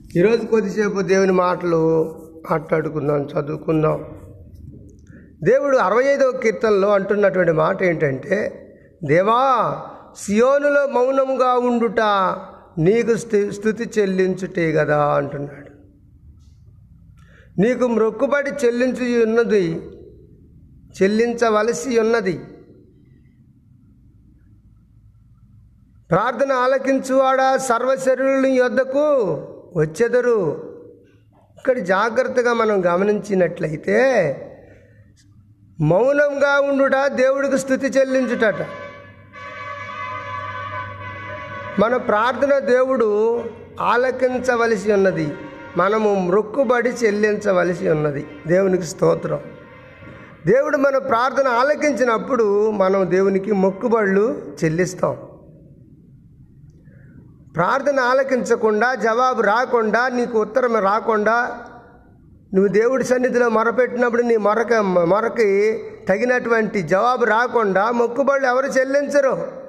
ఈరోజు కొద్దిసేపు దేవుని మాటలు మాట్లాడుకుందాం చదువుకుందాం. దేవుడు అరవై ఐదవ కీర్తనలో అంటున్నటువంటి మాట ఏంటంటే దేవా సియోనులో మౌనముగా ఉండుట నీకు స్థి- స్థుతి చెల్లించుటే కదా అంటున్నాడు. నీకు మొక్కుబడి చెల్లించి ఉన్నది చెల్లించవలసి ఉన్నది. ప్రార్థన ఆలకించువాడా సర్వశరీరుని యొద్దకు? వచ్చెదరు. ఇక్కడ జాగ్రత్తగా మనం గమనించినట్లయితే మౌనంగా ఉండుట దేవుడికి స్థుతి చెల్లించుటట. మన ప్రార్థన దేవుడు ఆలకించవలసి ఉన్నది. మనము మొక్కుబడి చెల్లించవలసి ఉన్నది. దేవునికి స్తోత్రం. దేవుడు మన ప్రార్థన ఆలకించినప్పుడు మనం దేవునికి మొక్కుబడులు చెల్లిస్తాం. ప్రార్థన ఆలకించకుండా జవాబు రాకుండా నీకు ఉత్తరం రాకుండా నువ్వు దేవుడి సన్నిధిలో మొరపెట్టినప్పుడు నీ మొరక మొరకి తగినటువంటి జవాబు రాకుండా మొక్కుబడులు ఎవరు చెల్లించరు.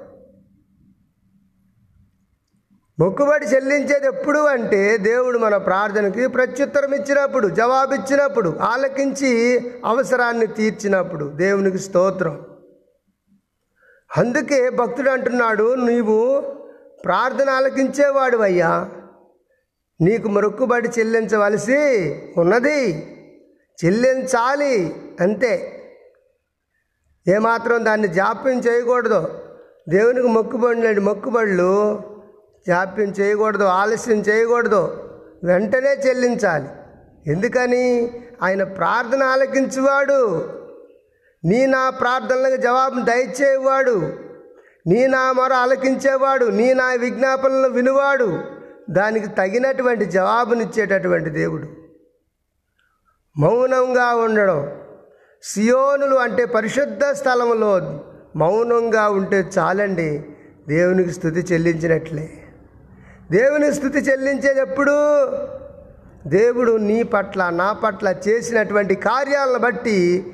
మొక్కుబడి చెల్లించేది ఎప్పుడు అంటే దేవుడు మన ప్రార్థనకి ప్రత్యుత్తరం ఇచ్చినప్పుడు జవాబు ఇచ్చినప్పుడు ఆలకించి అవసరాన్ని తీర్చినప్పుడు దేవునికి స్తోత్రం. అందుకే భక్తుడు అంటున్నాడు నీవు ప్రార్థన ఆలకించేవాడు అయ్యా. నీకు మొక్కుబడి చెల్లించవలసి ఉన్నది. చెల్లించాలి అంతే. ఏమాత్రం దాన్ని జాప్యం చేయకూడదు. దేవునికి మొక్కుబడి మొక్కుబడులు జాప్యం చేయకూడదు ఆలస్యం చేయకూడదు. వెంటనే చెల్లించాలి. ఎందుకని? ఆయన ప్రార్థన ఆలకించువాడు నీ నా ప్రార్థనలకు జవాబు దయచేవాడు. నీ నా మొర ఆలకించేవాడు నీ నా విజ్ఞాపనలు వినువాడు. దానికి తగినటువంటి జవాబునిచ్చేటటువంటి దేవుడు. మౌనంగా ఉండడం. సియోనులు అంటే పరిశుద్ధ స్థలంలో మౌనంగా ఉంటే చాలండి దేవునికి స్థుతి చెల్లించినట్లే. దేవుని స్థుతి చెల్లించేటప్పుడు దేవుడు నీ పట్ల నా పట్ల చేసినటువంటి కార్యాలను బట్టి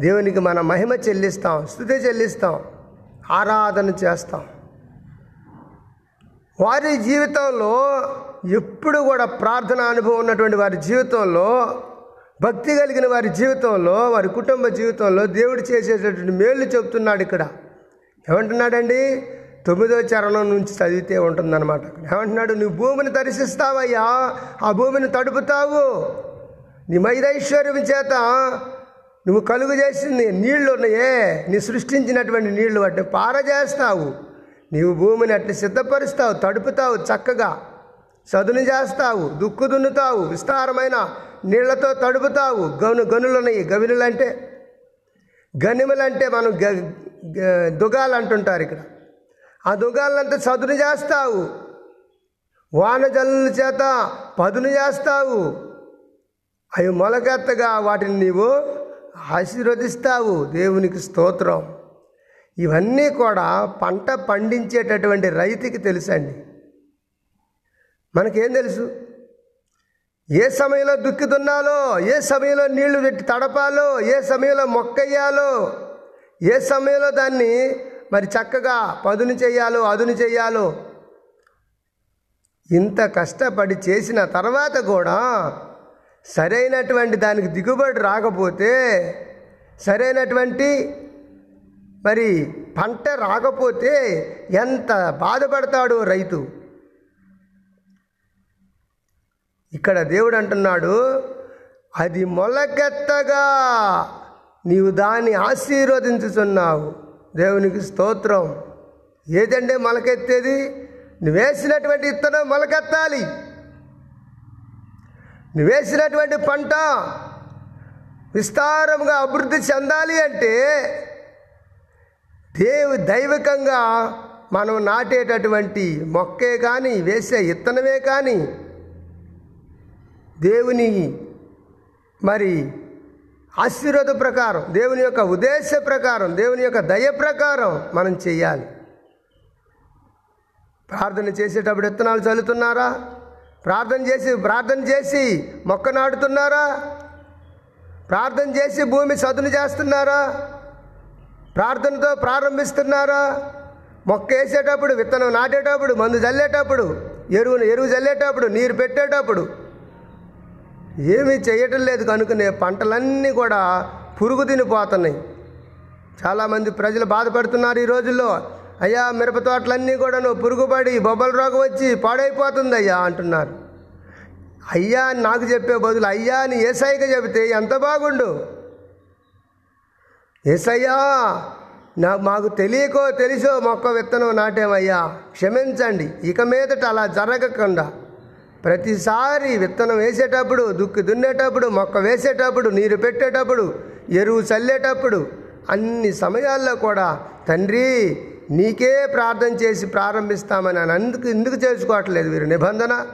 దేవునికి మన మహిమ చెల్లిస్తాం స్థుతి చెల్లిస్తాం. ఆరాధన చేస్తాం. వారి జీవితంలో ఎప్పుడు కూడా ప్రార్థన అనుభవం ఉన్నటువంటి వారి జీవితంలో భక్తి కలిగిన వారి జీవితంలో వారి కుటుంబ జీవితంలో దేవుడు చేసేటటువంటి మేళ్ళు చెబుతున్నాడు ఇక్కడ. ఏమంటున్నాడండి? తొమ్మిదో చరణం నుంచి చదివితే ఉంటుందన్నమాట ఏమంటున్నాడు? నువ్వు భూమిని దర్శిస్తావయ్యా ఆ భూమిని తడుపుతావు. నీ మైదైశ్వర్యం చేత నువ్వు కలుగు చేసింది నీళ్ళు ఉన్నాయే. నీ సృష్టించినటువంటి నీళ్ళు వాటిని పారజేస్తావు. నీవు భూమిని అట్లా సిద్ధపరుస్తావు తడుపుతావు చక్కగా. చదును చేస్తావు దుక్కు దున్నుతావు విస్తారమైన నీళ్ళతో తడుపుతావు. గను గనులు ఉన్నాయి గవినులంటే గనిమలంటే మనం గ గ- దుగాలు అంటుంటారు ఇక్కడ. ఆ దుగాలంతా చదును చేస్తావు. వానజల్లుల చేత పదును చేస్తావు. అవి మొలకెత్తగా వాటిని నీవు ఆశీర్వదిస్తావు. దేవునికి స్తోత్రం. ఇవన్నీ కూడా పంట పండించేటటువంటి రైతుకి తెలుసండి. మనకేం తెలుసు? ఏ సమయంలో దుక్కి దున్నాలో ఏ సమయంలో నీళ్ళు పెట్టి తడపాలో ఏ సమయంలో మొక్కయ్యాలో ఏ సమయంలో దాన్ని మరి చక్కగా పదును చేయాలో అదును చేయాలో ఇంత కష్టపడి చేసిన తర్వాత కూడా సరైనటువంటి దానికి దిగుబడి రాకపోతే సరైనటువంటి మరి పంట రాకపోతే ఎంత బాధపడతాడు రైతు? ఇక్కడ దేవుడు అంటున్నాడు అది మొలకెత్తగా నీవు దాన్ని ఆశీర్వదించుతున్నావు దేవునికి స్తోత్రం. ఏదంటే మొలకెత్తేది? నువ్వు వేసినటువంటి ఇత్తనం మొలకెత్తాలి. నువ్వేసినటువంటి పంట విస్తారంగా అభివృద్ధి చెందాలి అంటే దేవు దైవికంగా మనం నాటేటటువంటి మొక్కే కానీ వేసే ఇత్తనమే కానీ దేవుని మరి ఆశీర్వాద ప్రకారం దేవుని యొక్క ఉద్దేశ ప్రకారం దేవుని యొక్క దయ ప్రకారం మనం చేయాలి. ప్రార్థన చేసేటప్పుడు విత్తనాలు చల్లుతున్నారా? ప్రార్థన చేసి ప్రార్థన చేసి మొక్క నాటుతున్నారా ప్రార్థన చేసి భూమి సదును చేస్తున్నారా? ప్రార్థనతో ప్రారంభిస్తున్నారా? మొక్క వేసేటప్పుడు విత్తనం నాటేటప్పుడు మందు చల్లేటప్పుడు ఎరువును ఎరువు చల్లేటప్పుడు నీరు పెట్టేటప్పుడు. ఏమీ చేయటం లేదు కనుకనే పంటలన్నీ కూడా పురుగు తినిపోతున్నాయి చాలామంది ప్రజలు బాధపడుతున్నారు ఈ రోజుల్లో. అయ్యా మిరప తోటలన్నీ కూడాను పురుగుపడి బొబ్బల రోగం వచ్చి పాడైపోతుంది అయ్యా అంటున్నారు. అయ్యా అని నాకు చెప్పే బదులు అయ్యా అని ఏసైగా చెబితే ఎంత బాగుండు? ఏసయ్యా నా మాకు తెలియకో తెలుసో మొక్క విత్తనం నాటేమయ్యా? క్షమించండి ఇక మీదట అలా జరగకుండా. ప్రతిసారి విత్తనం వేసేటప్పుడు దుక్కి దున్నేటప్పుడు మొక్క వేసేటప్పుడు నీరు పెట్టేటప్పుడు ఎరువు చల్లేటప్పుడు అన్ని సమయాల్లో కూడా తండ్రి నీకే ప్రార్థన చేసి ప్రారంభిస్తామని అని అందుకు ఎందుకు చేసుకోవట్లేదు వీరు నిబంధన?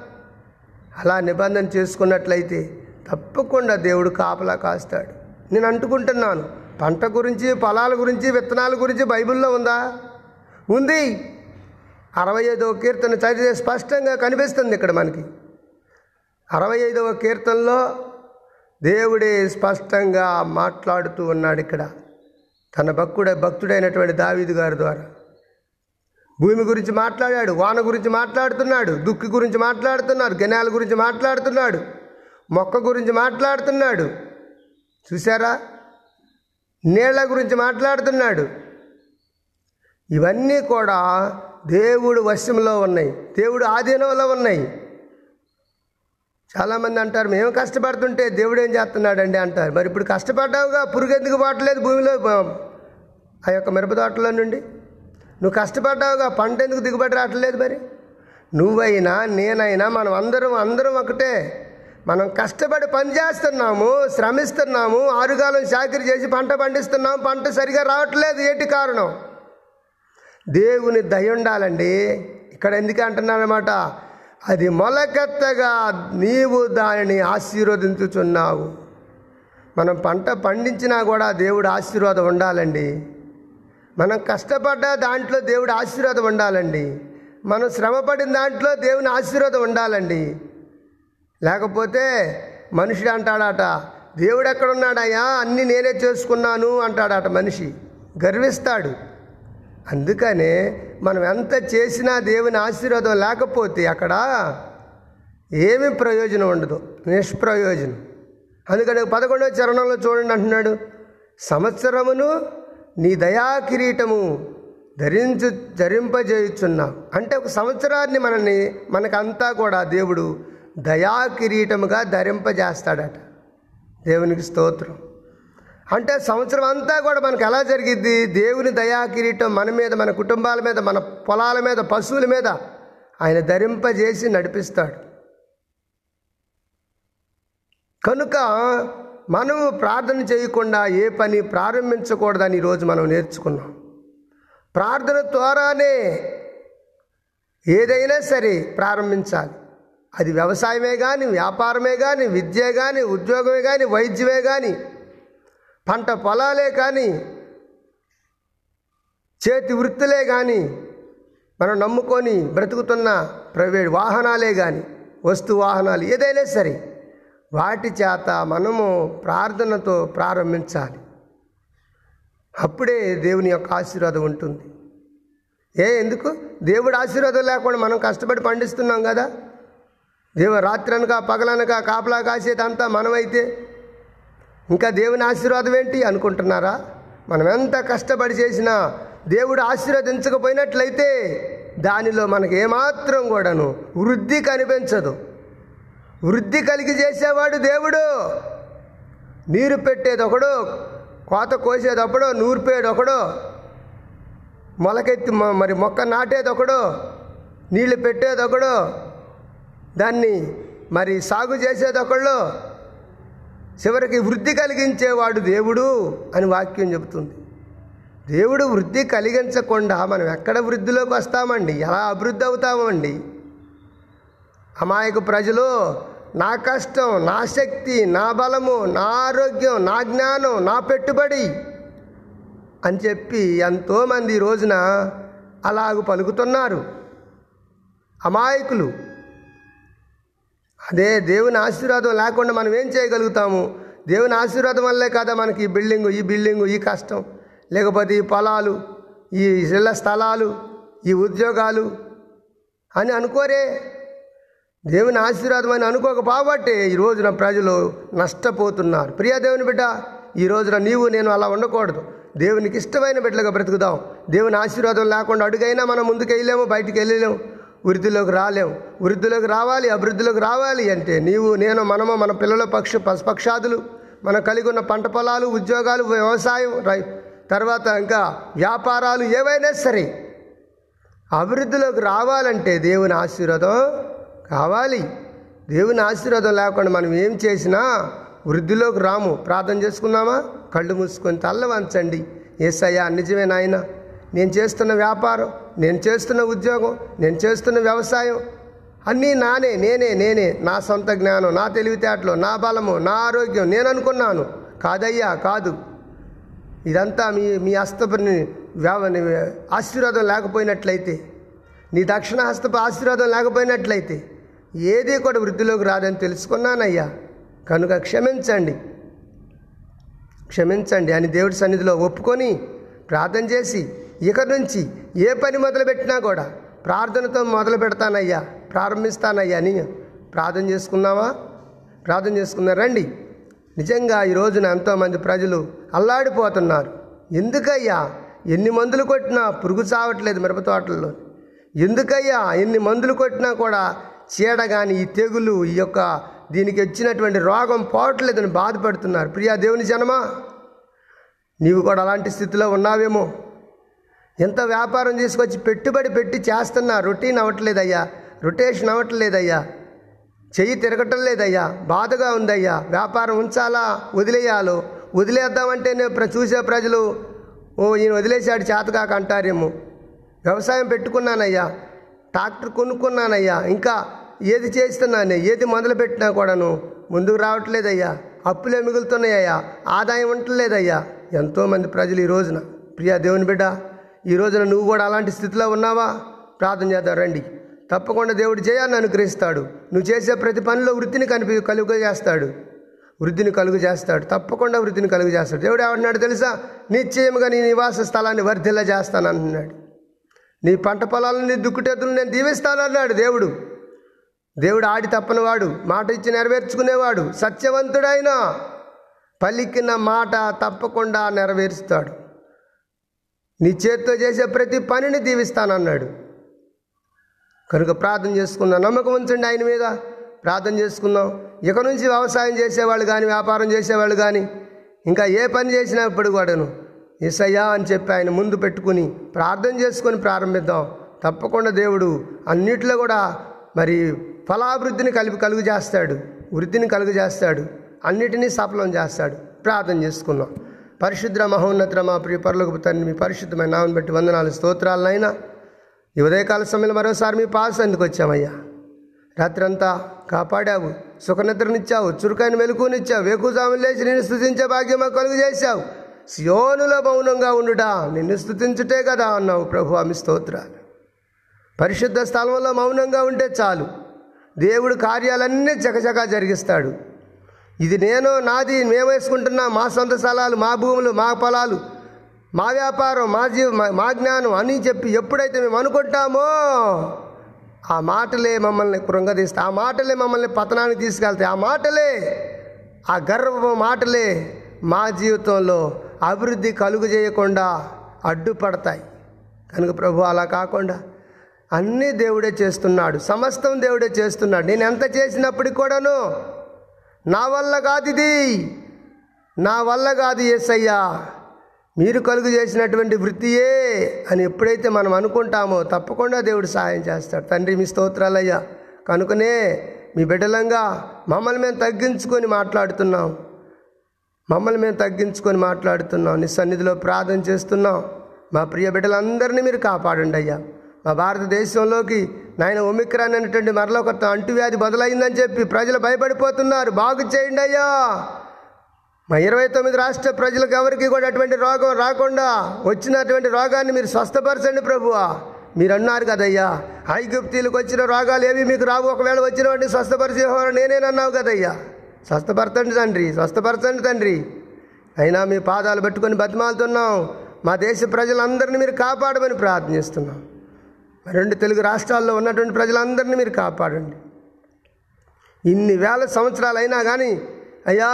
అలా నిబంధన చేసుకున్నట్లయితే తప్పకుండా దేవుడు కాపలా కాస్తాడు. నేను అంటుకుంటున్నాను. పంట గురించి పొలాల గురించి విత్తనాల గురించి బైబిల్లో ఉందా? ఉంది. అరవై ఐదవ కీర్తన చదివితే స్పష్టంగా కనిపిస్తుంది ఇక్కడ మనకి. అరవై ఐదవ కీర్తనలో దేవుడే స్పష్టంగా మాట్లాడుతూ ఉన్నాడు ఇక్కడ. తన భక్తుడే భక్తుడైనటువంటి దావీదు గారి ద్వారా. భూమి గురించి మాట్లాడాడు వాన గురించి మాట్లాడుతున్నాడు దుక్కి గురించి మాట్లాడుతున్నాడు గెనాల గురించి మాట్లాడుతున్నాడు మొక్క గురించి మాట్లాడుతున్నాడు. చూసారా నీళ్ళ గురించి మాట్లాడుతున్నాడు. ఇవన్నీ కూడా దేవుడు వశ్యంలో ఉన్నాయి. దేవుడు ఆధీనంలో ఉన్నాయి. చాలామంది అంటారు మేము కష్టపడుతుంటే దేవుడు ఏం చేస్తున్నాడండి? అంటారు. మరి ఇప్పుడు కష్టపడ్డావుగా పురుగు ఎందుకు పోవట్లేదు భూమిలో? ఆ యొక్క మిరప తోటలో నుండి? నువ్వు కష్టపడ్డావుగా పంట ఎందుకు దిగుబడి రావట్లేదు మరి? నువ్వైనా నేనైనా మనం అందరం అందరం ఒకటే. మనం కష్టపడి పని చేస్తున్నాము శ్రమిస్తున్నాము ఆరుగాలం చాకరీ చేసి పంట పండిస్తున్నాము పంట సరిగా రావట్లేదు ఏంటి కారణం? దేవుని దయ ఉండాలండి. ఇక్కడ ఎందుకు అంటున్నానమాట అది మొలకెత్తగా నీవు దానిని ఆశీర్వదించుచున్నావు. మనం పంట పండించినా కూడా దేవుడు ఆశీర్వాదం ఉండాలండి. మనం కష్టపడ్డ దాంట్లో దేవుడు ఆశీర్వాదం ఉండాలండి. మనం శ్రమపడిన దాంట్లో దేవుని ఆశీర్వాదం ఉండాలండి. లేకపోతే మనుషుడు అంటాడట దేవుడు ఎక్కడున్నాడయ్యా? అన్నీ నేనే చేసుకున్నాను అంటాడట మనిషి. గర్విస్తాడు. అందుకనే మనం ఎంత చేసినా దేవుని ఆశీర్వాదం లేకపోతే అక్కడ ఏమి ప్రయోజనం ఉండదు. నిష్ప్రయోజనం. అందుకని పదకొండవ చరణంలో చూడండి అంటున్నాడు సంవత్సరమును నీ దయా కిరీటము ధరించు ధరింపజేయుచున్నావు అంటే ఒక సంవత్సరాన్ని మనల్ని మనకంతా కూడా దేవుడు దయా కిరీటముగా ధరింపజేస్తాడట. దేవునికి స్తోత్రం. అంటే సంవత్సరం అంతా కూడా మనకు ఎలా జరిగిద్ది? దేవుని దయా కిరీటం మన మీద మన కుటుంబాల మీద మన పొలాల మీద పశువుల మీద ఆయన ధరింపజేసి నడిపిస్తాడు. కనుక మనము ప్రార్థన చేయకుండా ఏ పని ప్రారంభించకూడదని ఈరోజు మనం నేర్చుకున్నాం. ప్రార్థన ద్వారానే ఏదైనా సరే ప్రారంభించాలి. అది వ్యవసాయమే కానీ వ్యాపారమే కానీ విద్య కానీ ఉద్యోగమే కానీ వైద్యమే కానీ పంట పొలాలే కానీ చేతి వృత్తులే కానీ మనం నమ్ముకొని బ్రతుకుతున్న ప్రైవేట్ వాహనాలే కానీ వస్తు వాహనాలు ఏదైనా సరే వాటి చేత మనము ప్రార్థనతో ప్రారంభించాలి. అప్పుడే దేవుని యొక్క ఆశీర్వాదం ఉంటుంది. ఏ ఎందుకు? దేవుడు ఆశీర్వాదం లేకుండా మనం కష్టపడి పండిస్తున్నాం కదా. దేవు రాత్రనక పగలనక కాపలా కాసేదంతా మనమైతే ఇంకా దేవుని ఆశీర్వాదం ఏంటి అనుకుంటున్నారా? మనం ఎంత కష్టపడి చేసినా దేవుడు ఆశీర్వదించకపోయినట్లయితే దానిలో మనకి ఏమాత్రం కూడాను వృద్ధి కనిపించదు. వృద్ధి కలిగి చేసేవాడు దేవుడు. నీరు పెట్టేదొకడు కోత కోసేదొకడు ఒకడు మొలకెత్తి మ- మరి మొక్క నాటేదొకడు నీళ్ళు పెట్టేదొకడు దాన్ని మరి సాగు చేసేదొకళ్ళు చివరికి వృద్ధి కలిగించేవాడు దేవుడు అని వాక్యం చెబుతుంది. దేవుడు వృద్ధి కలిగించకుండా మనం ఎక్కడ వృద్ధిలోకి వస్తామండి? ఎలా అభివృద్ధి అవుతామండి? అమాయక ప్రజలు నా కష్టం నా శక్తి నా బలము నా ఆరోగ్యం నా జ్ఞానం నా పెట్టుబడి అని చెప్పి ఎంతోమంది రోజున అలాగ పలుకుతున్నారు. అమాయకులు. అదే దేవుని ఆశీర్వాదం లేకుండా మనం ఏం చేయగలుగుతాము? దేవుని ఆశీర్వాదం వల్లే కదా మనకి ఈ బిల్డింగు ఈ బిల్డింగు ఈ కష్టం. లేకపోతే ఈ పొలాలు ఈ ఇళ్ళ స్థలాలు ఈ ఉద్యోగాలు అని అనుకోరే. దేవుని ఆశీర్వాదం అని అనుకోక బాబట్టే ఈ రోజున ప్రజలు నష్టపోతున్నారు. ప్రియా దేవుని బిడ్డ ఈ రోజున నీవు నేను అలా ఉండకూడదు. దేవునికి ఇష్టమైన బిడ్డలుగా బ్రతుకుదాం. దేవుని ఆశీర్వాదం లేకుండా అడుగైనా మనం ముందుకు వెళ్ళలేము బయటికి వెళ్ళలేము వృద్ధిలోకి రాలేము. వృద్ధిలోకి రావాలి అభివృద్ధిలోకి రావాలి అంటే నీవు నేను మనము మన పిల్లల పక్ష పశుపక్షాదులు మనం కలిగి ఉన్న పంట పొలాలు ఉద్యోగాలు వ్యవసాయం రై తర్వాత ఇంకా వ్యాపారాలు ఏవైనా సరే అభివృద్ధిలోకి రావాలంటే దేవుని ఆశీర్వాదం కావాలి. దేవుని ఆశీర్వాదం లేకుండా మనం ఏం చేసినా వృద్ధిలోకి రాము. ప్రార్థన చేసుకున్నామా కళ్ళు మూసుకొని తల్లవంచండి ఏసయ్యా నిజమే నాయన. నేను చేస్తున్న వ్యాపారం నేను చేస్తున్న ఉద్యోగం నేను చేస్తున్న వ్యవసాయం అన్నీ నానే నేనే నేనే. నా సొంత జ్ఞానం నా తెలివితేటలు నా బలము నా ఆరోగ్యం నేను అనుకున్నాను. కాదయ్యా కాదు. ఇదంతా మీ మీ హస్తపని ఆశీర్వాదం లేకపోయినట్లయితే నీ దక్షిణ హస్తపు ఆశీర్వాదం లేకపోయినట్లయితే ఏది కూడా వృద్ధిలోకి రాదని తెలుసుకున్నానయ్యా. కనుక క్షమించండి. క్షమించండి. అని దేవుడి సన్నిధిలో ఒప్పుకొని ప్రార్థన చేసి ఇక నుంచి ఏ పని మొదలుపెట్టినా కూడా ప్రార్థనతో మొదలు పెడతానయ్యా. ప్రారంభిస్తానయ్యా. అని ప్రార్థన చేసుకున్నావా? ప్రార్థన చేసుకున్నా రండి. నిజంగా ఈ రోజున ఎంతోమంది ప్రజలు అల్లాడిపోతున్నారు. ఎందుకయ్యా? ఎన్ని మందులు కొట్టినా పురుగు చావట్లేదు మిరప తోటల్లో. ఎందుకయ్యా? ఎన్ని మందులు కొట్టినా కూడా చీడ కానీ ఈ తెగులు ఈ యొక్క దీనికి వచ్చినటువంటి రోగం పోవట్లేదని బాధపడుతున్నారు. ప్రియా దేవుని జనమా నీవు కూడా అలాంటి స్థితిలో ఉన్నావేమో. ఎంత వ్యాపారం తీసుకొచ్చి పెట్టుబడి పెట్టి చేస్తున్నా రొటీన్ అవ్వట్లేదయ్యా రొటేషన్ అవ్వట్లేదయ్యా చెయ్యి తిరగటం లేదయ్యా బాధగా ఉందయ్యా వ్యాపారం ఉంచాలా వదిలేయాలో వదిలేద్దామంటే నేను ప్ర- చూసే ప్రజలు ఓ ఈయన వదిలేశాడు చేతకాక అంటారేమో. వ్యవసాయం పెట్టుకున్నానయ్యా ట్రాక్టర్ కొనుక్కున్నానయ్యా. ఇంకా ఏది చేస్తున్నానే? ఏది మొదలుపెట్టినా కూడాను ముందుకు రావట్లేదయ్యా. అప్పులే మిగులుతున్నాయ్యా ఆదాయం ఉండలేదయ్యా ఎంతోమంది ప్రజలు ఈ రోజున. ప్రియా దేవుని బిడ్డ ఈ రోజున నువ్వు కూడా అలాంటి స్థితిలో ఉన్నావా? ప్రార్థన చేద్దాం రండి. తప్పకుండా దేవుడు జయాన్ని అనుగ్రహిస్తాడు. నువ్వు చేసే ప్రతి పనిలో వృత్తిని కనిపి కలుగు చేస్తాడు. వృద్ధిని కలుగు చేస్తాడు. తప్పకుండా వృద్ధిని కలుగు చేస్తాడు. దేవుడు ఏమంటున్నాడు తెలుసా? నిశ్చయముగా నీ నివాస స్థలాన్ని వర్ధిల్ల చేస్తాను అంటున్నాడు నీ పంట పొలాలను నీ దుక్కుటెత్తులు నేను దీవిస్తానన్నాడు దేవుడు. దేవుడు ఆడి తప్పనివాడు మాట ఇచ్చి నెరవేర్చుకునేవాడు సత్యవంతుడైన పలికిన మాట తప్పకుండా నెరవేరుస్తాడు. నీ చేత్తో చేసే ప్రతి పనిని దీవిస్తానన్నాడు కనుక ప్రార్థన చేసుకున్నాం నమ్మకం ఉంచండి ఆయన మీద. ప్రార్థన చేసుకుందాం. ఇక నుంచి వ్యవసాయం చేసేవాళ్ళు కానీ వ్యాపారం చేసేవాళ్ళు కానీ ఇంకా ఏ పని చేసినా ఇప్పుడు కూడాను ఏసయ్యా అని చెప్పి ఆయన ముందు పెట్టుకుని ప్రార్థన చేసుకొని ప్రారంభిద్దాం. తప్పకుండా దేవుడు అన్నిట్లో కూడా మరి ఫలాభివృద్ధిని కలిపి కలుగు చేస్తాడు వృద్ధిని కలుగు చేస్తాడు అన్నిటినీ సఫలం చేస్తాడు. ప్రార్థన చేసుకుందాం. పరిశుద్ర మహోన్నత మా ప్రియ పరులకు తండ్రి మీ పరిశుద్ధమైన నామం బట్టి వందనాలు స్తోత్రాలనైనా. ఈ ఉదయకాల సమయంలో మరోసారి మీ పాస్ ఎందుకు వచ్చామయ్యా. రాత్రంతా కాపాడావు సుఖనిద్రనిచ్చావు చురుకైన మెలకునిచ్చావు వేకుజాము లేచి నేను స్థుతించే భాగ్యం మాకు కలుగు చేశావు సియోనుల మౌనంగా ఉండుట నిన్ను స్థుతించుటే కదా అన్నావు ప్రభు ఆమె స్తోత్రాలు. పరిశుద్ధ స్థలంలో మౌనంగా ఉంటే చాలు. దేవుడు కార్యాలన్నీ చకచకా జరిగిస్తాడు. ఇది నేను నాది మేము వేసుకుంటున్నా మా సొంత స్థలాలు మా భూములు మా పొలాలు మా వ్యాపారం మా జీవ మా- మా జ్ఞానం అని చెప్పి ఎప్పుడైతే మేము అనుకుంటామో ఆ మాటలే మమ్మల్ని కృంగదీస్తాయి. ఆ మాటలే మమ్మల్ని పతనానికి తీసుకెళ్తాయి. ఆ మాటలే ఆ గర్వ మాటలే మా జీవితంలో అభివృద్ధి కలుగు చేయకుండా అడ్డుపడతాయి. కనుక ప్రభు అలా కాకుండా అన్నీ దేవుడే చేస్తున్నాడు. సమస్తం దేవుడే చేస్తున్నాడు. నేను ఎంత చేసినప్పటికి కూడాను నా వల్ల కాదు ఇది. నా వల్ల కాదు ఏసయ్యా. మీరు కలుగు చేసినటువంటి వృత్తియే అని ఎప్పుడైతే మనం అనుకుంటామో తప్పకుండా దేవుడు సహాయం చేస్తాడు. తండ్రి మీ స్తోత్రాలయ్యా. కనుకనే మీ బిడ్డలంగా మమ్మల్ని మేము తగ్గించుకొని మాట్లాడుతున్నాం. మమ్మల్ని మేము తగ్గించుకొని మాట్లాడుతున్నాం నీ సన్నిధిలో ప్రార్థన చేస్తున్నాం. మా ప్రియ బిడ్డలందరినీ మీరు కాపాడండి అయ్యా. మా భారతదేశంలోకి నాయన ఒమిక్రాన్ అనేటువంటి మరలో కొత్త అంటువ్యాధి మొదలైందని చెప్పి ప్రజలు భయపడిపోతున్నారు. బాగు చేయండి అయ్యా. మా ఇరవై తొమ్మిది రాష్ట్ర ప్రజలకు ఎవరికి కూడా అటువంటి రోగం రాకుండా వచ్చినటువంటి రోగాన్ని మీరు స్వస్థపరచండి ప్రభువా. మీరు అన్నారు కదయ్యా ఐగుప్తీలకు వచ్చిన రోగాలు ఏవి మీకు రావు. ఒకవేళ వచ్చిన వాటిని స్వస్థపరిచేవారు నేనేనన్నావు కదయ్యా. స్వస్థపరచండి తండ్రి స్వస్థపరచండి తండ్రి. అయినా మీ పాదాలు పెట్టుకొని బతిమాలుతున్నాం. మా దేశ ప్రజలందరినీ మీరు కాపాడమని ప్రార్థిస్తున్నాం. రెండు తెలుగు రాష్ట్రాల్లో ఉన్నటువంటి ప్రజలందరినీ మీరు కాపాడండి. ఇన్ని వేల సంవత్సరాలు అయినా కానీ అయ్యా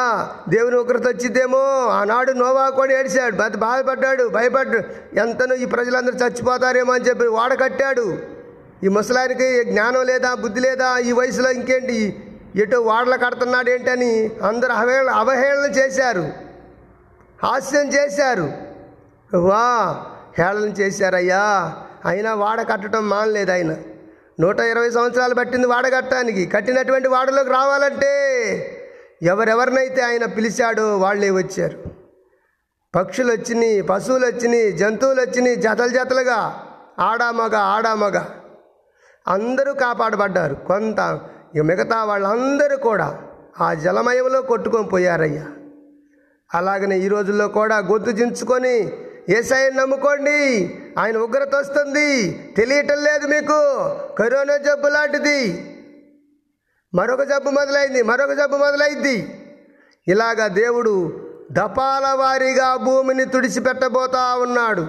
దేవుని ఒకరితో వచ్చిద్దేమో. ఆనాడు నోవా కూడా ఏడిశాడు బతి బాధపడ్డాడు భయపడ్డాడు ఎంతనో ఈ ప్రజలందరూ చచ్చిపోతారేమో అని చెప్పి వాడ కట్టాడు. ఈ ముసలానికి జ్ఞానం లేదా బుద్ధి లేదా ఈ వయసులో ఇంకేంటి? ఎటో వాడలు కడుతున్నాడు ఏంటని అందరూ అవహేళన అవహేళన చేశారు. హాస్యం చేశారు. వా హేళన చేశారయ్యా. అయినా వాడ కట్టడం మానలేదు ఆయన. నూట ఇరవై సంవత్సరాలు పట్టింది వాడ కట్టడానికి. కట్టినటువంటి వాడలోకి రావాలంటే ఎవరెవరినైతే ఆయన పిలిచాడో వాళ్ళే వచ్చారు. పక్షులు వచ్చినాయి పశువులు వచ్చినాయి జంతువులు వచ్చినాయి జతలు జతలుగా. ఆడామగ ఆడామగ. అందరూ కాపాడబడ్డారు. కొంత ఇక మిగతా వాళ్ళందరూ కూడా ఆ జలమయంలో కొట్టుకొని పోయారయ్యా. అలాగనే ఈ రోజుల్లో కూడా గొంతు చించుకొని ఏసాయిని నమ్ముకోండి. ఆయన ఉగ్రత వస్తుంది. తెలియటం లేదు మీకు. కరోనా జబ్బు లాంటిది. మరొక జబ్బు మొదలైంది. మరొక జబ్బు మొదలైంది. ఇలాగా దేవుడు దపాల వారీగా భూమిని తుడిచిపెట్టబోతా ఉన్నాడు.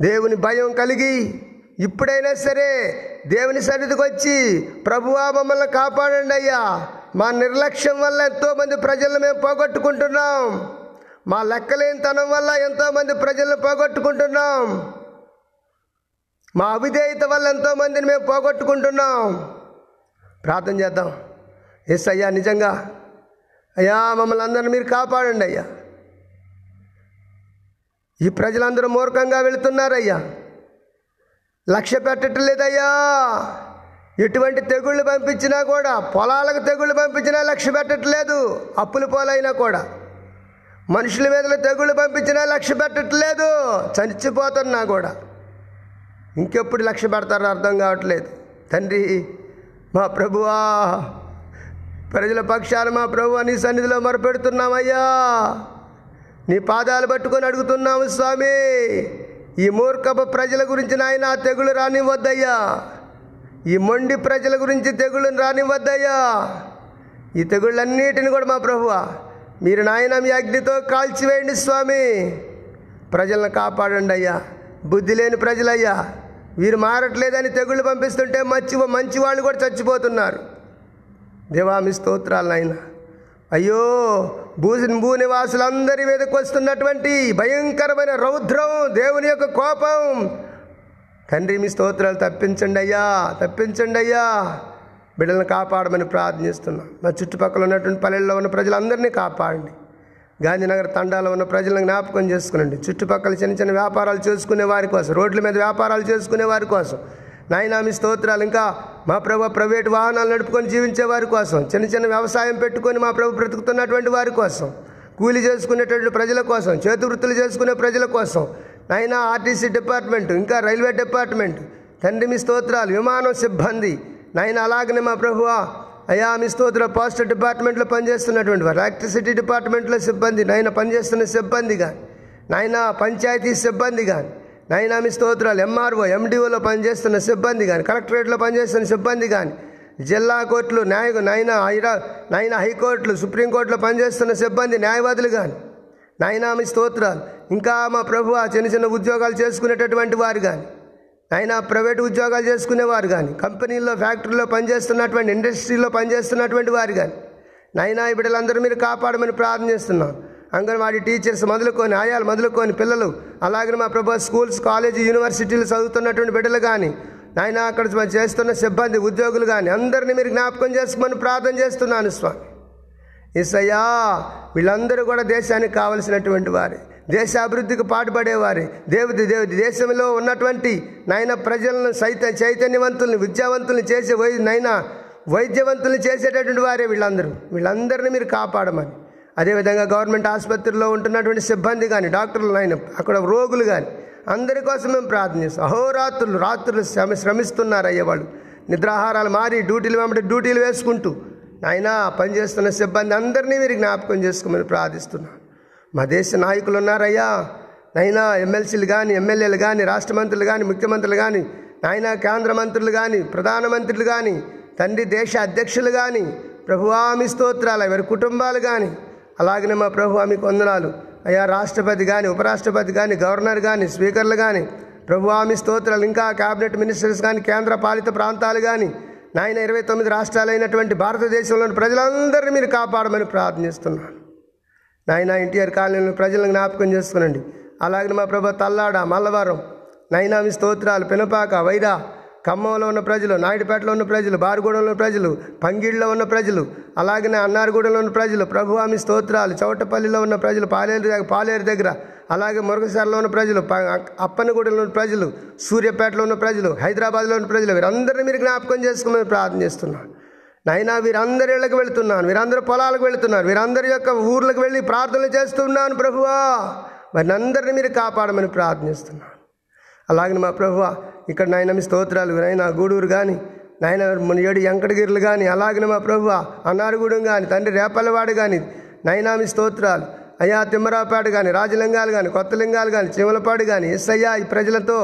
దేవుని భయం కలిగి ఇప్పుడైనా సరే దేవుని సన్నిధికి వచ్చి ప్రభువా మమ్మల్ని కాపాడండి అయ్యా. మా నిర్లక్ష్యం వల్ల ఎంతోమంది ప్రజలను మేము పోగొట్టుకుంటున్నాం. మా లెక్కలేనితనం వల్ల ఎంతోమంది ప్రజలను పోగొట్టుకుంటున్నాం. మా అవిధేయత వల్ల ఎంతోమందిని మేము పోగొట్టుకుంటున్నాం. ప్రార్థన చేద్దాం. ఎస్ అయ్యా నిజంగా. అయ్యా మమ్మల్ని అందరిని మీరు కాపాడండి అయ్యా. ఈ ప్రజలందరూ మూర్ఖంగా వెళుతున్నారయ్యా. లక్ష్య పెట్టట్లేదయ్యా. ఎటువంటి తెగుళ్ళు పంపించినా కూడా పొలాలకు తెగుళ్ళు పంపించినా లక్ష్య పెట్టట్లేదు. అప్పుల పోలైనా కూడా. మనుషుల మీద తెగుళ్ళు పంపించినా లక్ష్య పెట్టట్లేదు. చనిచిపోతున్నా కూడా. ఇంకెప్పుడు లక్ష్య పెడతారో అర్థం కావట్లేదు. తండ్రి మా ప్రభువా ప్రజల పక్షాన మా ప్రభు నీ సన్నిధిలో మొరపెడుతున్నామయ్యా. నీ పాదాలు పట్టుకొని అడుగుతున్నాము స్వామి. ఈ మూర్ఖపు ప్రజల గురించి నాయన ఆ తెగులు రానివ్వద్దయ్యా. ఈ మొండి ప్రజల గురించి తెగుళ్ళను రానివ్వద్దయ్యా. ఈ తెగుళ్ళన్నిటిని కూడా మా ప్రభువ మీరు నాయన మీ అగ్నితో కాల్చివేయండి స్వామి. ప్రజలను కాపాడండి అయ్యా. బుద్ధి లేని ప్రజలయ్యా. వీరు మారట్లేదని తెగుళ్ళు పంపిస్తుంటే మంచి మంచి వాళ్ళు కూడా చచ్చిపోతున్నారు. దేవామి స్తోత్రాలు నాయన. అయ్యో భూ భూ నివాసులందరి మీదకి వస్తున్నటువంటి భయంకరమైన రౌద్రం దేవుని యొక్క కోపం. తండ్రి మీ స్తోత్రాలు తప్పించండి అయ్యా తప్పించండి అయ్యా. బిడ్డలను కాపాడమని ప్రార్థిస్తున్నాం. మా చుట్టుపక్కల ఉన్నటువంటి పల్లెల్లో ఉన్న ప్రజలందరినీ కాపాడండి. గాంధీనగర్ తండాలో ఉన్న ప్రజలను జ్ఞాపకం చేసుకునండి. చుట్టుపక్కల చిన్న చిన్న వ్యాపారాలు చేసుకునే వారి కోసం రోడ్ల మీద వ్యాపారాలు చేసుకునే వారి కోసం. నాయనా మీ స్తోత్రాలు. ఇంకా మా ప్రభు ప్రైవేట్ వాహనాలు నడుపుకొని జీవించే వారి కోసం చిన్న చిన్న వ్యవసాయం పెట్టుకొని మా ప్రభు బ్రతుకుతున్నటువంటి వారి కోసం కూలి చేసుకునేటువంటి ప్రజల కోసం చేతి వృత్తులు చేసుకునే ప్రజల కోసం నైనా ఆర్టీసీ డిపార్ట్మెంట్ ఇంకా రైల్వే డిపార్ట్మెంట్ తండ్రి మీ స్తోత్రాలు విమానం సిబ్బంది నాయన అలాగనే మా ప్రభువా అయ్యా మీ స్తోత్ర పోస్ట్ డిపార్ట్మెంట్లో పనిచేస్తున్నటువంటి వారు ఎలక్ట్రిసిటీ డిపార్ట్మెంట్లో సిబ్బంది నాయన పనిచేస్తున్న సిబ్బంది కానీ నాయన పంచాయతీ సిబ్బంది కానీ నైనామి స్తోత్రాలు ఎంఆర్ఓ ఎండిఓలో పనిచేస్తున్న సిబ్బంది కానీ కలెక్టరేట్లో పనిచేస్తున్న సిబ్బంది కానీ జిల్లా కోర్టులు న్యాయ నైనా హైరా నైనా హైకోర్టులు సుప్రీంకోర్టులో పనిచేస్తున్న సిబ్బంది న్యాయవాదులు కానీ నైనామి స్తోత్రాలు ఇంకా మా ప్రభు చిన్న చిన్న ఉద్యోగాలు చేసుకునేటటువంటి వారు కానీ అయినా ప్రైవేట్ ఉద్యోగాలు చేసుకునేవారు కానీ కంపెనీల్లో ఫ్యాక్టరీలో పనిచేస్తున్నటువంటి ఇండస్ట్రీలో పనిచేస్తున్నటువంటి వారు కానీ నైనా ఈ బిడ్డలందరూ మీరు కాపాడమని ప్రార్థన చేస్తున్నాను అంగన్వాడీ టీచర్స్ మొదలుకొని ఆయాలు మొదలుకొని పిల్లలు అలాగే మా ప్రభు స్కూల్స్ కాలేజీ యూనివర్సిటీలు చదువుతున్నటువంటి బిడ్డలు కానీ నాయన అక్కడ చేస్తున్న సిబ్బంది ఉద్యోగులు కానీ అందరినీ మీరు జ్ఞాపకం చేసుకోమని ప్రార్థన చేస్తున్నాను స్వామి. ఇసయ్యా వీళ్ళందరూ కూడా దేశానికి కావలసినటువంటి వారే దేశ అభివృద్ధికి పాటుపడేవారే దేవుడి దేవుడి దేశంలో ఉన్నటువంటి నాయన ప్రజలను సైత చైతన్యవంతుల్ని విద్యావంతుల్ని చేసే వై నైనా వైద్యవంతుల్ని చేసేటటువంటి వారే వీళ్ళందరూ. వీళ్ళందరినీ మీరు కాపాడమని. అదేవిధంగా గవర్నమెంట్ ఆసుపత్రిలో ఉంటున్నటువంటి సిబ్బంది కానీ డాక్టర్లు నాయన అక్కడ రోగులు కానీ అందరి కోసం మేము ప్రార్థన చేస్తాం. అహోరాత్రులు రాత్రులు శ్రమ శ్రమిస్తున్నారు అయ్యేవాళ్ళు నిద్రాహారాలు మారి డ్యూటీలు వెంబడి డ్యూటీలు వేసుకుంటూ నాయన పనిచేస్తున్న సిబ్బంది అందరినీ మీరు జ్ఞాపకం చేసుకోమని ప్రార్థిస్తున్నాను మా దేశ నాయకులు ఉన్నారయ్యా. నైనా ఎమ్మెల్సీలు కానీ ఎమ్మెల్యేలు కానీ రాష్ట్ర మంత్రులు కానీ ముఖ్యమంత్రులు కానీ నాయన కేంద్ర మంత్రులు కానీ ప్రధానమంత్రులు కానీ తండ్రి దేశ అధ్యక్షులు కానీ ప్రభువామి స్తోత్రాలు ఎవరి కుటుంబాలు కానీ అలాగనే మా ప్రభువామి వందనాలు. అయ్యా రాష్ట్రపతి కానీ ఉపరాష్ట్రపతి కానీ గవర్నర్ కానీ స్పీకర్లు కానీ ప్రభు ఆమె స్తోత్రాలు ఇంకా క్యాబినెట్ మినిస్టర్స్ కానీ కేంద్ర పాలిత ప్రాంతాలు కానీ నాయన ఇరవై తొమ్మిది రాష్ట్రాలైనటువంటి భారతదేశంలోని ప్రజలందరినీ మీరు కాపాడమని ప్రార్థిస్తున్నాను. నాయన ఎన్టీఆర్ కాలనీలో ప్రజలను జ్ఞాపకం చేసుకునండి. అలాగే మా ప్రభు తల్లాడ మల్లవరం నైనామి స్తోత్రాలు పినపాక వైరా ఖమ్మంలో ఉన్న ప్రజలు నాయుడుపేటలో ఉన్న ప్రజలు బారుగూడెంలో ఉన్న ప్రజలు పంగిళ్ళలో ఉన్న ప్రజలు అలాగనే అన్నారగూడెంలో ఉన్న ప్రజలు ప్రభు స్తోత్రాలు చౌటపల్లిలో ఉన్న ప్రజలు పాలేరు దగ్గర పాలేరు దగ్గర అలాగే మురగసారలో ఉన్న ప్రజలు ప- ఉన్న ప్రజలు సూర్యాపేటలో ఉన్న ప్రజలు హైదరాబాద్లో ఉన్న ప్రజలు వీరందరినీ మీరు జ్ఞాపకం చేసుకోమని ప్రార్థన చేస్తున్నాను నైనా వీరందరి ఇళ్ళకి వెళుతున్నాను వీరందరూ పొలాలకు వెళుతున్నారు వీరందరి యొక్క ఊర్లకు వెళ్ళి ప్రార్థనలు చేస్తున్నాను ప్రభువా వారిని అందరినీ మీరు కాపాడమని ప్రార్థనిస్తున్నాను అలాగే మా ప్రభువా ఇక్కడ నాయన మీ స్తోత్రాలు నాయన గూడూరు కానీ నాయన ఏడు వెంకటగిరులు కానీ అలాగే మా ప్రభు అన్నారగూడెం కానీ తండ్రి రేపల్లవాడు కానీ నైనామి స్తోత్రాలు. అయ్యా తిమ్మరాపేట కానీ రాజలింగాలు కానీ కొత్త లింగాలు కానీ చిమలపాడు కానీ ఎస్ అయ్యా ఈ ప్రజలతో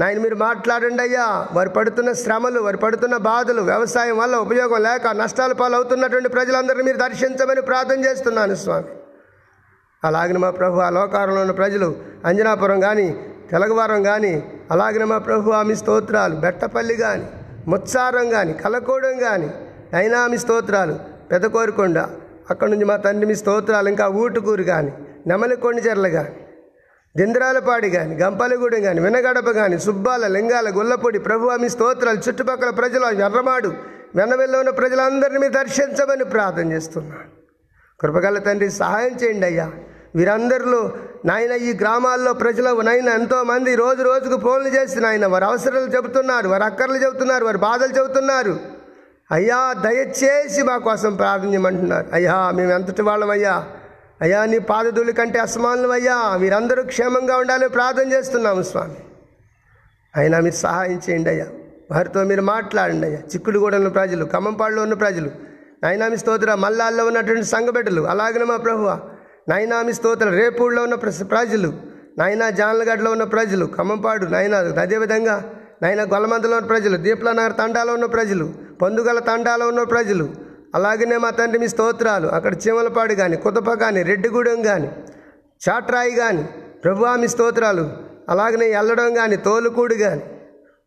నాయన మీరు మాట్లాడండి అయ్యా. వారు పడుతున్న శ్రమలు వారు పడుతున్న బాధలు వ్యవసాయం వల్ల ఉపయోగం లేక నష్టాల పాలు అవుతున్నటువంటి ప్రజలందరినీ మీరు దర్శించమని ప్రార్థన చేస్తున్నాను స్వామి. అలాగే మా ప్రభు ఆ లోకారంలో ఉన్న ప్రజలు అంజనాపురం కానీ తెలగవారం కానీ అలాగే మా ప్రభు ఆమె స్తోత్రాలు. బెట్టపల్లి కానీ ముత్సారం కానీ కలకోడం కానీ అయినా మీ స్తోత్రాలు. పెద్ద కోరుకొండ నుంచి మా తండ్రి మీ స్తోత్రాలు ఇంకా ఊటుకూరు కానీ నెమలి కొండచెర్ల కానీ దింద్రాలపాడి కానీ గంపలగూడెం కానీ వినగడప కానీ సుబ్బాల లింగాల గొల్లపొడి ప్రభు ఆమె స్తోత్రాలు చుట్టుపక్కల ప్రజలు ఎర్రమాడు వెన్నవెల్లో ఉన్న ప్రజలందరినీ దర్శించమని ప్రార్థన చేస్తున్నాను. కృపగల తండ్రి సహాయం చేయండి అయ్యా. వీరందరిలో నాయన ఈ గ్రామాల్లో ప్రజలు నాయన ఎంతోమంది రోజు రోజుకు ఫోన్లు చేసి నాయన వారి అవసరాలు చెబుతున్నారు వారి అక్కర్లు చెబుతున్నారు వారి బాధలు చెబుతున్నారు. అయ్యా దయచేసి మా కోసం ప్రార్థించమంటున్నారు అయ్యా మేము ఎంతటి వాళ్ళం అయ్యా అయ్యా నీ పాదధూళి కంటే అసమానులు అయ్యా మీరందరూ క్షేమంగా ఉండాలని ప్రార్థన చేస్తున్నాము స్వామి. అయినా మీరు సహాయం చేయండి అయ్యా. వారితో మీరు మాట్లాడండి అయ్యా. చిక్కుడుగూడలో ఉన్న ప్రజలు ఖమ్మంపాడులో ఉన్న ప్రజలు నైనామి స్తోత్ర మల్లాల్లో ఉన్నటువంటి సంఘబిడ్డలు అలాగనే మా ప్రభువా. నైనామి స్తోత్రం రేపూడిలో ఉన్న ప్రజలు నైనా జాన్లగడ్డలో ఉన్న ప్రజలు ఖమ్మంపాడు నైనా అదేవిధంగా నైనా గొల్లమందలో ఉన్న ప్రజలు దీప్లనగర్ తండాలో ఉన్న ప్రజలు పొందుగల తండాలో ఉన్న ప్రజలు అలాగనే మా తండ్రి మీ స్తోత్రాలు. అక్కడ చీమలపాడు కానీ కుదప కానీ రెడ్డిగూడెం కానీ చాట్రాయి కానీ ప్రభు ఆమె స్తోత్రాలు. అలాగనే ఎల్లడం కానీ తోలుకూడు కానీ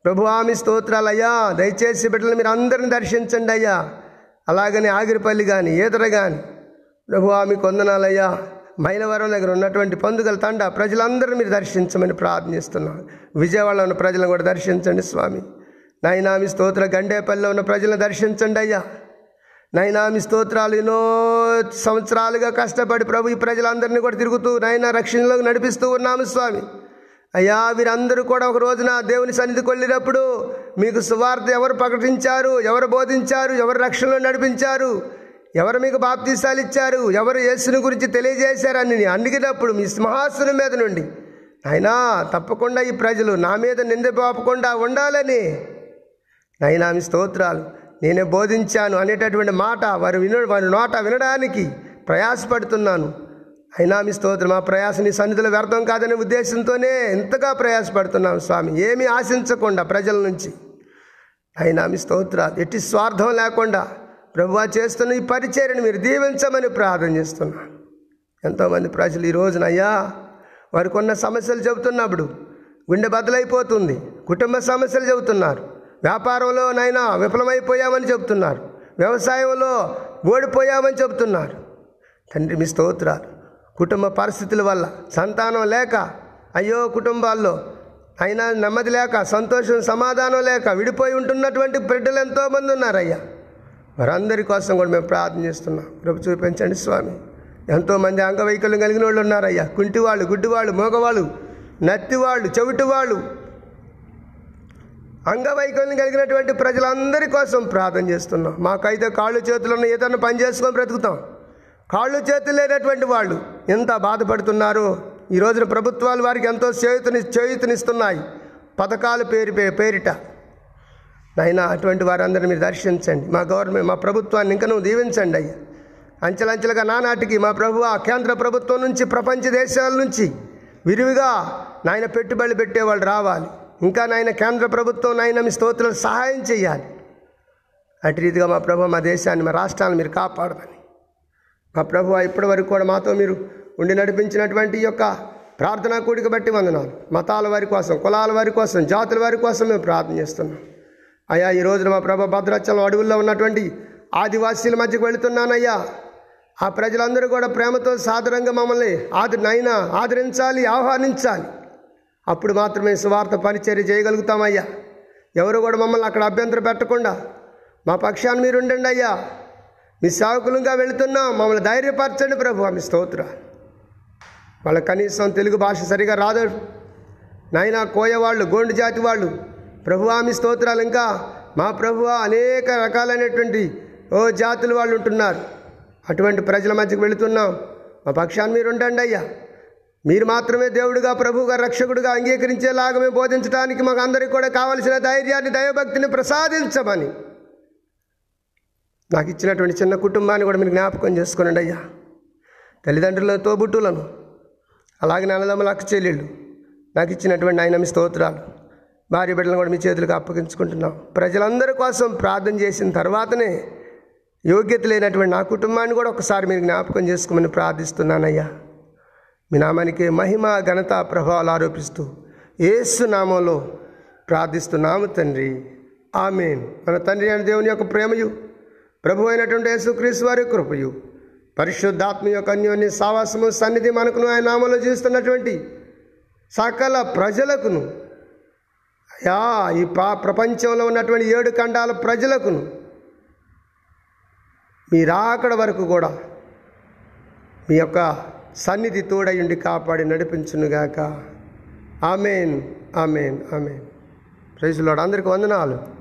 ప్రభువామి స్తోత్రాలు అయ్యా దయచేసి బిడ్డలు మీరు అందరిని దర్శించండి అయ్యా. అలాగనే ఆగిరిపల్లి కానీ ఈతర కానీ ప్రభువామి కొందనాలయ్యా మైలవరం దగ్గర ఉన్నటువంటి పందుగల తండ ప్రజలందరూ మీరు దర్శించమని ప్రార్థనిస్తున్నాం విజయవాడలో ఉన్న ప్రజలను కూడా దర్శించండి స్వామి. నైనామి స్తోత్ర గండేపల్లిలో ఉన్న ప్రజలను దర్శించండి అయ్యా. నైనామి స్తోత్రాలు ఎన్నో సంవత్సరాలుగా కష్టపడి ప్రభు ఈ ప్రజలందరినీ కూడా తిరుగుతూ నైనా రక్షణలోకి నడిపిస్తూ ఉన్నాము స్వామి. అయ్యా వీరందరూ కూడా ఒక రోజున దేవుని సన్నిధికి వెళ్ళినప్పుడు మీకు సువార్త ఎవరు ప్రకటించారు ఎవరు బోధించారు ఎవరు రక్షణలో నడిపించారు ఎవరు మీకు బాప్తీసాలు ఇచ్చారు? ఎవరు యేసుని గురించి తెలియజేశారని అడిగినప్పుడు మీ సింహాసనం మీద నుండి. అయినా తప్పకుండా ఈ ప్రజలు నా మీద నింద పాపకుండా ఉండాలని. నైనా మీ స్తోత్రాలు నేనే బోధించాను అనేటటువంటి మాట వారు విన వారి నోట వినడానికి ప్రయాసపడుతున్నాను. అయినా మీ స్తోత్రం మా ప్రయాస నీ సన్నిధిలో వ్యర్థం కాదనే ఉద్దేశంతోనే ఎంతగా ప్రయాసపడుతున్నాం స్వామి. ఏమీ ఆశించకుండా ప్రజల నుంచి. అయినా మీ స్తోత్రాలు ఎట్టి స్వార్థం లేకుండా ప్రభువా చేస్తున్న ఈ పరిచర్ని మీరు దీవించమని ప్రార్థన చేస్తున్నాను. ఎంతోమంది ప్రజలు ఈ రోజున అయ్యా వారికి ఉన్న సమస్యలు చెబుతున్నప్పుడు గుండె బదులైపోతుంది కుటుంబ సమస్యలు చెబుతున్నారు వ్యాపారంలో నైనా విఫలమైపోయామని చెబుతున్నారు వ్యవసాయంలో ఓడిపోయామని చెబుతున్నారు. తండ్రి మీ స్తోత్రాలు. కుటుంబ పరిస్థితుల వల్ల సంతానం లేక అయ్యో కుటుంబాల్లో అయినా నెమ్మది లేక సంతోషం సమాధానం లేక విడిపోయి ఉంటున్నటువంటి బిడ్డలు ఎంతోమంది ఉన్నారయ్యా. వారందరి కోసం కూడా మేము ప్రార్థన చేస్తున్నాం. కృప చూపించండి స్వామి. ఎంతోమంది అంగవైకల్యం కలిగిన వాళ్ళు ఉన్నారయ్యా. కుంటివాళ్ళు గుడ్డివాళ్ళు మోగవాళ్ళు నత్తివాళ్ళు చెవిటివాళ్ళు. అంగవైకల్యం కలిగినటువంటి ప్రజలందరి కోసం ప్రార్థన చేస్తున్నాం. మాకైతే కాళ్ళు చేతులు ఉన్న ఏదైనా పని చేసుకొని బ్రతుకుతాం. కాళ్ళు చేతులు లేనటువంటి వాళ్ళు ఎంత బాధపడుతున్నారో. ఈ రోజున ప్రభుత్వాలు వారికి ఎంతో చేయుతని చేయుతనిస్తున్నాయి. పథకాలు పేరు పే- పేరిట. నాయన అటువంటి వారందరిని మీరు దర్శించండి. మా గవర్నమెంట్ మా ప్రభుత్వాన్ని ఇంకా నువ్వు దీవించండి అయ్యా. అంచెలంచెలుగా నానాటికి మా ప్రభు ఆ కేంద్ర ప్రభుత్వం నుంచి ప్రపంచ దేశాల నుంచి విరివిగా నాయన పెట్టుబడులు పెట్టేవాళ్ళు రావాలి. ఇంకా నాయన కేంద్ర ప్రభుత్వం నాయన మీ స్తోత్రాలు సహాయం చేయాలి. అటు రీతిగా మా ప్రభు మా దేశాన్ని మా రాష్ట్రాన్ని మీరు కాపాడమని. మా ప్రభు ఇప్పటి వరకు కూడా మాతో మీరు ఉండి నడిపించినటువంటి ఈ యొక్క ప్రార్థనా కూడిక బట్టి వందనాలు. మతాల వారి కోసం కులాల వారి కోసం జాతుల వారి కోసం మేము ప్రార్థన చేస్తున్నాం. అయ్యా ఈ రోజున మా ప్రభ భద్రాచలం అడవుల్లో ఉన్నటువంటి ఆదివాసీల మధ్యకు వెళుతున్నానయ్యా. ఆ ప్రజలందరూ కూడా ప్రేమతో సాధారణంగా మమ్మల్ని ఆది నైనా ఆదరించాలి ఆహ్వానించాలి. అప్పుడు మాత్రమే సువార్త పరిచర్య చేయగలుగుతామయ్యా. ఎవరు కూడా మమ్మల్ని అక్కడ అభ్యంతరం పెట్టకుండా మా పక్షాన్ని మీరు ఉండండి అయ్యా. మీ సేవకులుగా వెళుతున్నాం మమ్మల్ని ధైర్యపరచండి ప్రభు మీ స్తోత్ర. వాళ్ళ కనీసం తెలుగు భాష సరిగా రాదు. నైనా కోయ వాళ్ళు గోండు జాతి వాళ్ళు ప్రభువామి స్తోత్రాలు ఇంకా మా ప్రభువా అనేక రకాలైనటువంటి ఓ జాతులు వాళ్ళు ఉంటున్నారు. అటువంటి ప్రజల మధ్యకు వెళుతున్నాం. మా పక్షాన్ని మీరు ఉండండి అయ్యా. మీరు మాత్రమే దేవుడుగా ప్రభువుగా రక్షకుడుగా అంగీకరించేలాగా మేము బోధించడానికి మాకు అందరికీ కూడా కావలసిన ధైర్యాన్ని దైవభక్తిని ప్రసాదించమని. నాకు ఇచ్చినటువంటి చిన్న కుటుంబాన్ని కూడా మీరు జ్ఞాపకం చేసుకోనండి అయ్యా. తల్లిదండ్రుల తోబుట్టులను అలాగే నన్నదమ్ముల అక్క చెల్లెళ్ళు నాకు ఇచ్చినటువంటి ఆయన మీ స్తోత్రాలు. భార్య బిడ్డలను కూడా మీ చేతులకు అప్పగించుకుంటున్నాం. ప్రజలందరి కోసం ప్రార్థన చేసిన తర్వాతనే యోగ్యత లేనటువంటి నా కుటుంబాన్ని కూడా ఒకసారి మీరు జ్ఞాపకం చేసుకోమని ప్రార్థిస్తున్నానయ్యా. మీ నామానికి మహిమ ఘనత ప్రభావాలు ఆరోపిస్తూ ఏసు నామంలో ప్రార్థిస్తున్నాము తండ్రి. ఆమెన్. మన తండ్రి అయిన దేవుని యొక్క ప్రేమయు ప్రభు అయినటువంటి యేసుక్రీస్తు వారి కృపయు పరిశుద్ధాత్మ యొక్క అన్యోన్య సావాసము సన్నిధి మనకును ఆయన నామంలో జీవిస్తున్నటువంటి సకల ప్రజలకును యా ఈ పా ప్రపంచంలో ఉన్నటువంటి ఏడు ఖండాల ప్రజలకును. మీ రాకడ వరకు కూడా మీ యొక్క సన్నిధి తోడయుండి కాపాడి నడిపించునుగాక. Amen amen amen. ప్రైజులోడు అందరికి వందనాలు.